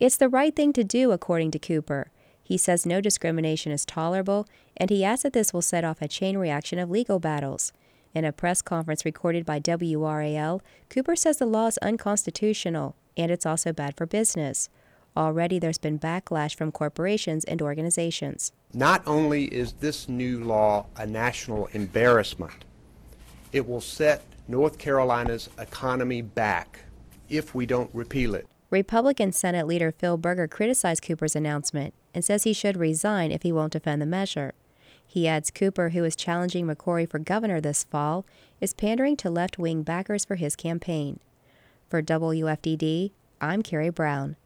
It's the right thing to do, according to Cooper. He says no discrimination is tolerable, and he adds that this will set off a chain reaction of legal battles. In a press conference recorded by WRAL, Cooper says the law is unconstitutional and it's also bad for business. Already there's been backlash from corporations and organizations. Not only is this new law a national embarrassment, it will set North Carolina's economy back if we don't repeal it. Republican Senate leader Phil Berger criticized Cooper's announcement and says he should resign if he won't defend the measure. He adds Cooper, who is challenging McCrory for governor this fall, is pandering to left wing backers for his campaign. For WFDD, I'm Carrie Brown.